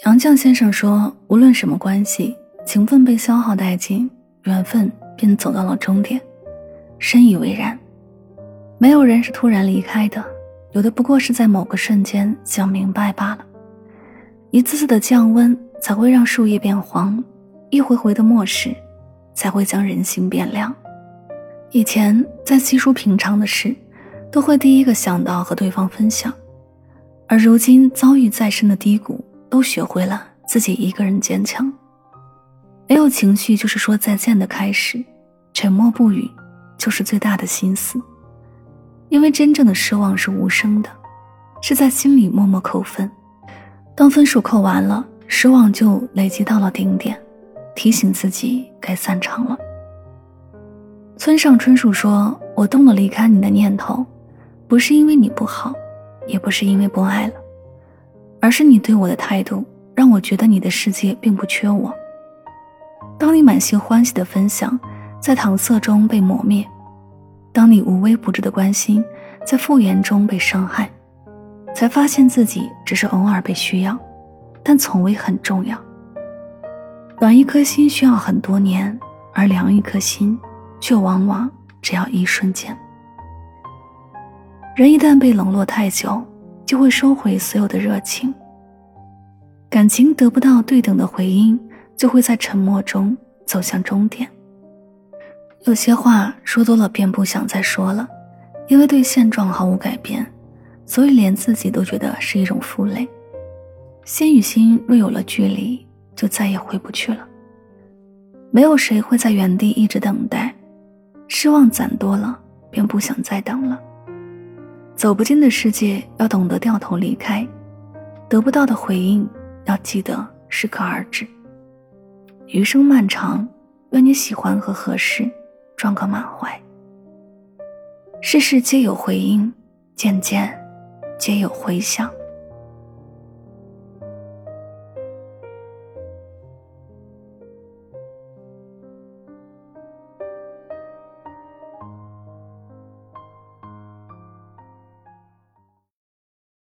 杨绛先生说：“无论什么关系，情分被消耗殆尽，缘分便走到了终点。”深以为然。没有人是突然离开的，有的不过是在某个瞬间想明白罢了。一次次的降温才会让树叶变黄，一回回的漠视，才会将人心变凉。以前在稀疏平常的事，都会第一个想到和对方分享，而如今遭遇再深的低谷。都学会了自己一个人坚强。没有情绪就是说再见的开始，沉默不语就是最大的心思。因为真正的失望是无声的，是在心里默默扣分。当分数扣完了，失望就累积到了顶点，提醒自己该散场了。村上春树说：“我动了离开你的念头，不是因为你不好，也不是因为不爱了。”而是你对我的态度，让我觉得你的世界并不缺我。当你满心欢喜的分享，在搪塞中被磨灭；当你无微不至的关心，在敷衍中被伤害，才发现自己只是偶尔被需要，但从未很重要。暖一颗心需要很多年，而凉一颗心却往往只要一瞬间。人一旦被冷落太久，就会收回所有的热情，感情得不到对等的回应，就会在沉默中走向终点。有些话说多了便不想再说了，因为对现状毫无改变，所以连自己都觉得是一种负累。心与心若有了距离，就再也回不去了。没有谁会在原地一直等待，失望攒多了，便不想再等了。走不进的世界，要懂得掉头离开；得不到的回应，要记得适可而止。余生漫长，愿你喜欢和合适，撞个满怀。事事皆有回音，渐渐，皆有回响。